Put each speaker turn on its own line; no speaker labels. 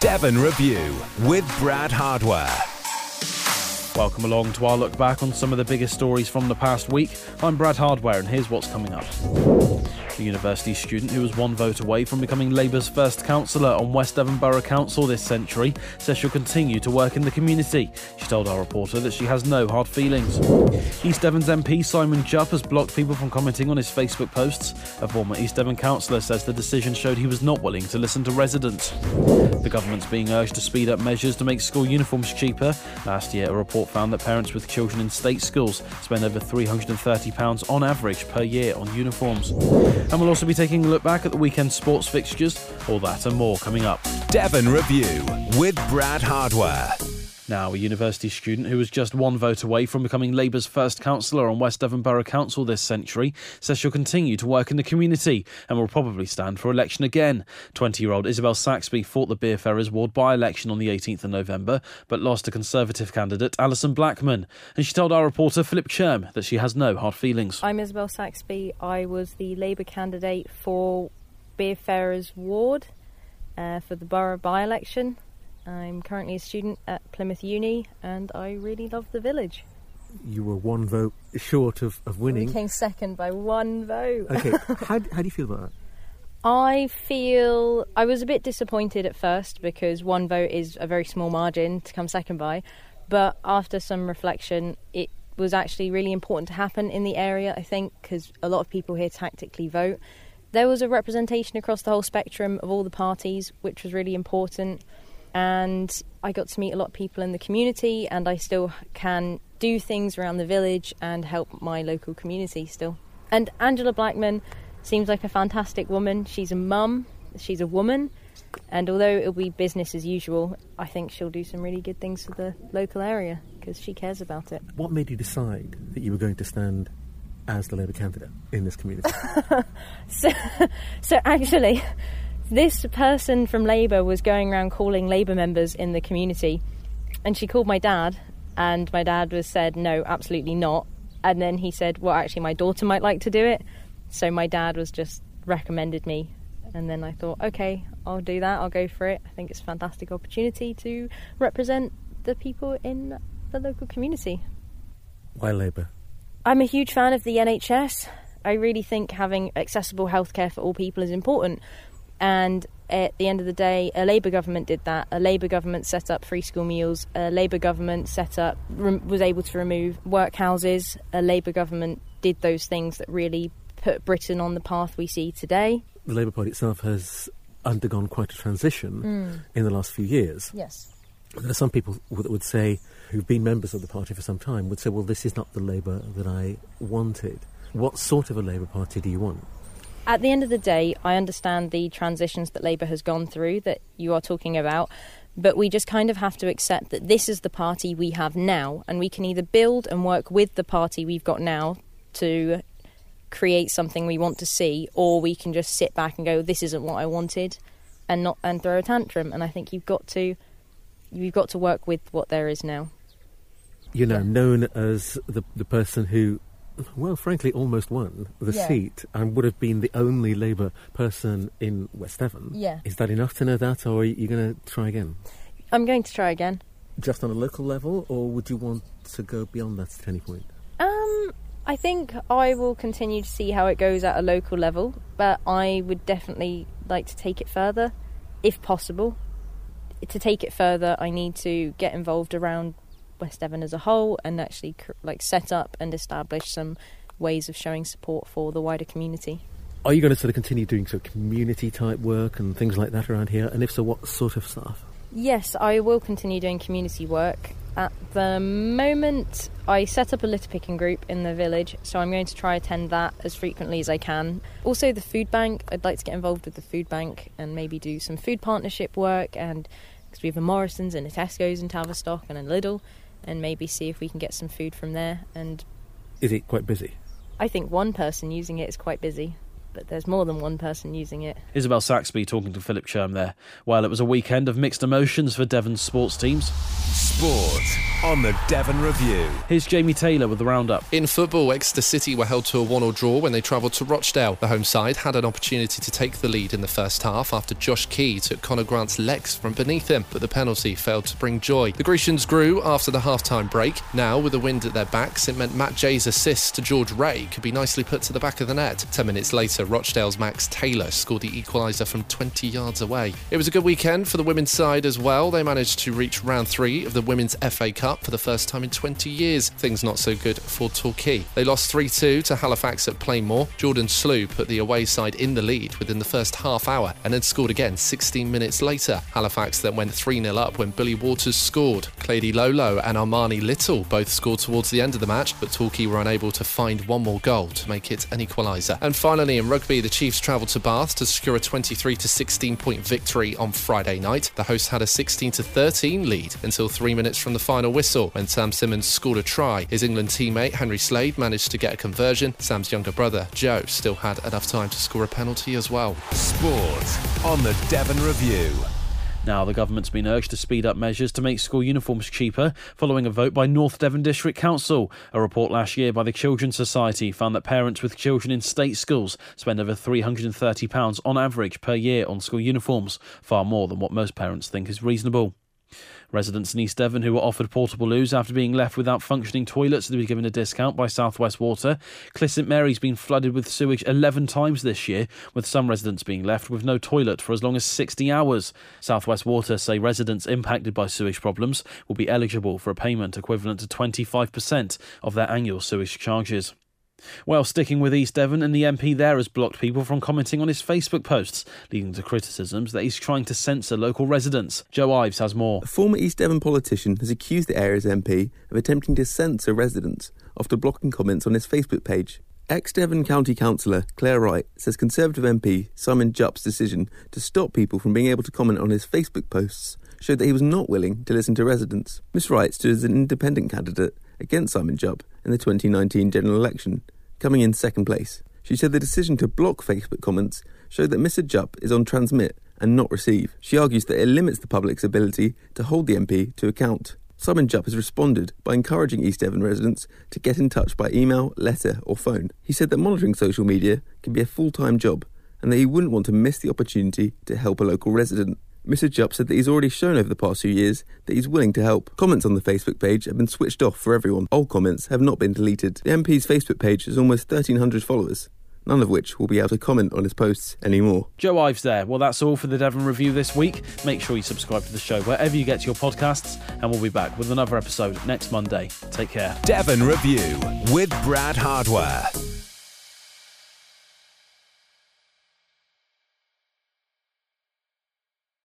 Devon Review with Brad Hardware.
Welcome along to our look back on some of the biggest stories from the past week. I'm Brad Hardware, and here's what's coming up. The university student who was one vote away from becoming Labour's first councillor on West Devon Borough Council this century says she'll continue to work in the community. She told our reporter that she has no hard feelings. East Devon's MP Simon Jupp has blocked people from commenting on his Facebook posts. A former East Devon councillor says the decision showed he was not willing to listen to residents. The government's being urged to speed up measures to make school uniforms cheaper. Last year, a report found that parents with children in state schools spend over £330 on average per year on uniforms. And we'll also be taking a look back at the weekend sports fixtures. All that and more coming up.
Devon Review with Brad Hardware.
Now, a university student who was just one vote away from becoming Labour's first councillor on West Devon Borough Council this century says she'll continue to work in the community and will probably stand for election again. 20 year old Isabel Saxby fought the Bere Ferrers ward by election on the 18th of November but lost to Conservative candidate Alison Blackman. And she told our reporter Philip Cherm that she has no hard feelings.
I'm Isabel Saxby. I was the Labour candidate for Bere Ferrers ward uh, for the borough by election. I'm currently a student at Plymouth Uni and I really love the village.
You were one vote short of, of winning.
We came second by one vote.
Okay, how, how do you feel about that?
I feel I was a bit disappointed at first because one vote is a very small margin to come second by, but after some reflection, it was actually really important to happen in the area, I think, because a lot of people here tactically vote. There was a representation across the whole spectrum of all the parties, which was really important and I got to meet a lot of people in the community, and I still can do things around the village and help my local community still. And Angela Blackman seems like a fantastic woman. She's a mum, she's a woman, and although it'll be business as usual, I think she'll do some really good things for the local area because she cares about it.
What made you decide that you were going to stand as the Labour candidate in this community?
so, so actually, this person from Labour was going around calling Labour members in the community, and she called my dad, and my dad was said no, absolutely not. And then he said, well, actually, my daughter might like to do it. So my dad was just recommended me, and then I thought, okay, I'll do that. I'll go for it. I think it's a fantastic opportunity to represent the people in the local community.
Why Labour?
I'm a huge fan of the NHS. I really think having accessible healthcare for all people is important. And at the end of the day, a Labour government did that. A Labour government set up free school meals. A Labour government set up was able to remove workhouses. A Labour government did those things that really put Britain on the path we see today.
The Labour Party itself has undergone quite a transition mm. in the last few years.
Yes.
There are some people that would say, who've been members of the party for some time, would say, well, this is not the Labour that I wanted. What sort of a Labour Party do you want?
At the end of the day, I understand the transitions that Labour has gone through that you are talking about, but we just kind of have to accept that this is the party we have now, and we can either build and work with the party we've got now to create something we want to see, or we can just sit back and go, "This isn't what I wanted," and not and throw a tantrum. And I think you've got to you've got to work with what there is now.
You're now known as the the person who well, frankly, almost won the
yeah.
seat and would have been the only Labour person in West Devon.
Yeah.
Is that enough to know that, or are you going to try again?
I'm going to try again.
Just on a local level, or would you want to go beyond that at any point?
Um, I think I will continue to see how it goes at a local level, but I would definitely like to take it further, if possible. To take it further, I need to get involved around West Devon as a whole and actually like set up and establish some ways of showing support for the wider community.
Are you going to sort of continue doing sort of community type work and things like that around here? And if so, what sort of stuff?
Yes, I will continue doing community work. At the moment, I set up a litter picking group in the village, so I'm going to try attend that as frequently as I can. Also, the food bank, I'd like to get involved with the food bank and maybe do some food partnership work. And because we have a Morrison's and a Tesco's in Tavistock and a Lidl, and maybe see if we can get some food from there. And
is it quite busy?
I think one person using it is quite busy. But there's more than one person using it.
Isabel Saxby talking to Philip Sherm there. Well, it was a weekend of mixed emotions for Devon's sports teams.
Sport on the Devon Review.
Here's Jamie Taylor with the roundup.
In football, Exeter City were held to a 1 0 draw when they travelled to Rochdale. The home side had an opportunity to take the lead in the first half after Josh Key took Connor Grant's legs from beneath him, but the penalty failed to bring joy. The Grecians grew after the half time break. Now, with the wind at their backs, it meant Matt Jay's assist to George Ray could be nicely put to the back of the net. Ten minutes later, Rochdale's Max Taylor scored the equaliser from 20 yards away. It was a good weekend for the women's side as well. They managed to reach round three of the Women's FA Cup for the first time in 20 years. Things not so good for Torquay. They lost 3 2 to Halifax at Plainmoor. Jordan Slew put the away side in the lead within the first half hour and then scored again 16 minutes later. Halifax then went 3 0 up when Billy Waters scored. Clady Lolo and Armani Little both scored towards the end of the match, but Torquay were unable to find one more goal to make it an equaliser. And finally, in rugby, the Chiefs travelled to Bath to secure a 23 16 point victory on Friday night. The hosts had a 16 13 lead until three minutes from the final whistle when Sam Simmonds scored a try. His England teammate Henry Slade managed to get a conversion. Sam's younger brother Joe still had enough time to score a penalty as well.
Sport on the Devon Review.
Now, the government's been urged to speed up measures to make school uniforms cheaper following a vote by North Devon District Council. A report last year by the Children's Society found that parents with children in state schools spend over £330 on average per year on school uniforms, far more than what most parents think is reasonable. Residents in East Devon who were offered portable loos after being left without functioning toilets will be given a discount by Southwest Water. Clyst St Mary's been flooded with sewage 11 times this year, with some residents being left with no toilet for as long as 60 hours. Southwest Water say residents impacted by sewage problems will be eligible for a payment equivalent to 25% of their annual sewage charges. Well, sticking with East Devon, and the MP there has blocked people from commenting on his Facebook posts, leading to criticisms that he's trying to censor local residents. Joe Ives has more.
A former East Devon politician has accused the area's MP of attempting to censor residents after blocking comments on his Facebook page. Ex Devon County Councillor Claire Wright says Conservative MP Simon Jupp's decision to stop people from being able to comment on his Facebook posts showed that he was not willing to listen to residents. Miss Wright stood as an independent candidate against Simon Jupp in the 2019 general election, coming in second place. She said the decision to block Facebook comments showed that Mr. Jupp is on transmit and not receive. She argues that it limits the public's ability to hold the MP to account. Simon Jupp has responded by encouraging East Devon residents to get in touch by email, letter, or phone. He said that monitoring social media can be a full time job and that he wouldn't want to miss the opportunity to help a local resident. Mr. Jupp said that he's already shown over the past few years that he's willing to help. Comments on the Facebook page have been switched off for everyone. Old comments have not been deleted. The MP's Facebook page has almost 1,300 followers, none of which will be able to comment on his posts anymore.
Joe Ives there. Well, that's all for the Devon Review this week. Make sure you subscribe to the show wherever you get your podcasts, and we'll be back with another episode next Monday. Take care.
Devon Review with Brad Hardware.